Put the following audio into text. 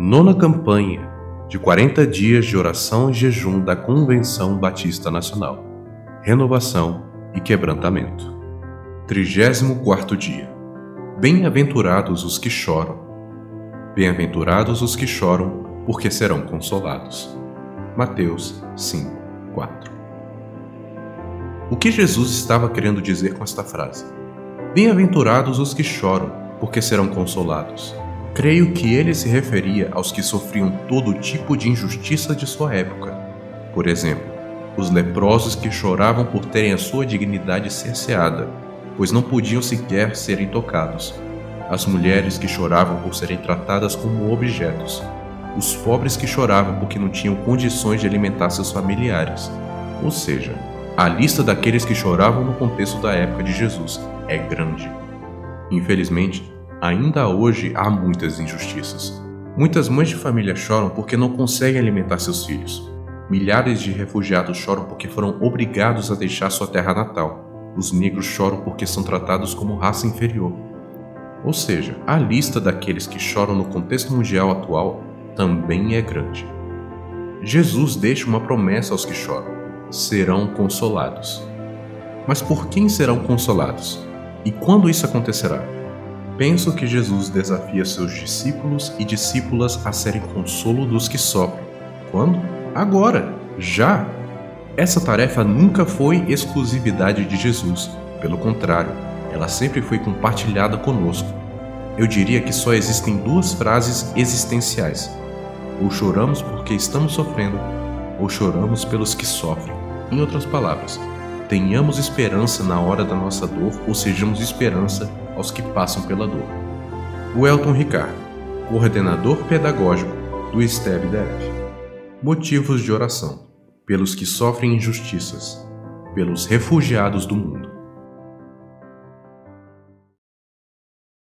Nona campanha de 40 dias de oração e jejum da Convenção Batista Nacional. Renovação e quebrantamento. 34 dia. Bem-aventurados os que choram. Bem-aventurados os que choram, porque serão consolados. Mateus 5, 4. O que Jesus estava querendo dizer com esta frase? Bem-aventurados os que choram, porque serão consolados. Creio que ele se referia aos que sofriam todo tipo de injustiça de sua época. Por exemplo, os leprosos que choravam por terem a sua dignidade cerceada, pois não podiam sequer serem tocados. As mulheres que choravam por serem tratadas como objetos. Os pobres que choravam porque não tinham condições de alimentar seus familiares. Ou seja, a lista daqueles que choravam no contexto da época de Jesus é grande. Infelizmente, Ainda hoje há muitas injustiças. Muitas mães de família choram porque não conseguem alimentar seus filhos. Milhares de refugiados choram porque foram obrigados a deixar sua terra natal. Os negros choram porque são tratados como raça inferior. Ou seja, a lista daqueles que choram no contexto mundial atual também é grande. Jesus deixa uma promessa aos que choram: serão consolados. Mas por quem serão consolados? E quando isso acontecerá? Penso que Jesus desafia seus discípulos e discípulas a serem consolo dos que sofrem. Quando? Agora! Já! Essa tarefa nunca foi exclusividade de Jesus. Pelo contrário, ela sempre foi compartilhada conosco. Eu diria que só existem duas frases existenciais: ou choramos porque estamos sofrendo, ou choramos pelos que sofrem. Em outras palavras, tenhamos esperança na hora da nossa dor ou sejamos esperança aos que passam pela dor. O Elton Ricardo, coordenador pedagógico do STEB-DF. Motivos de oração: pelos que sofrem injustiças, pelos refugiados do mundo.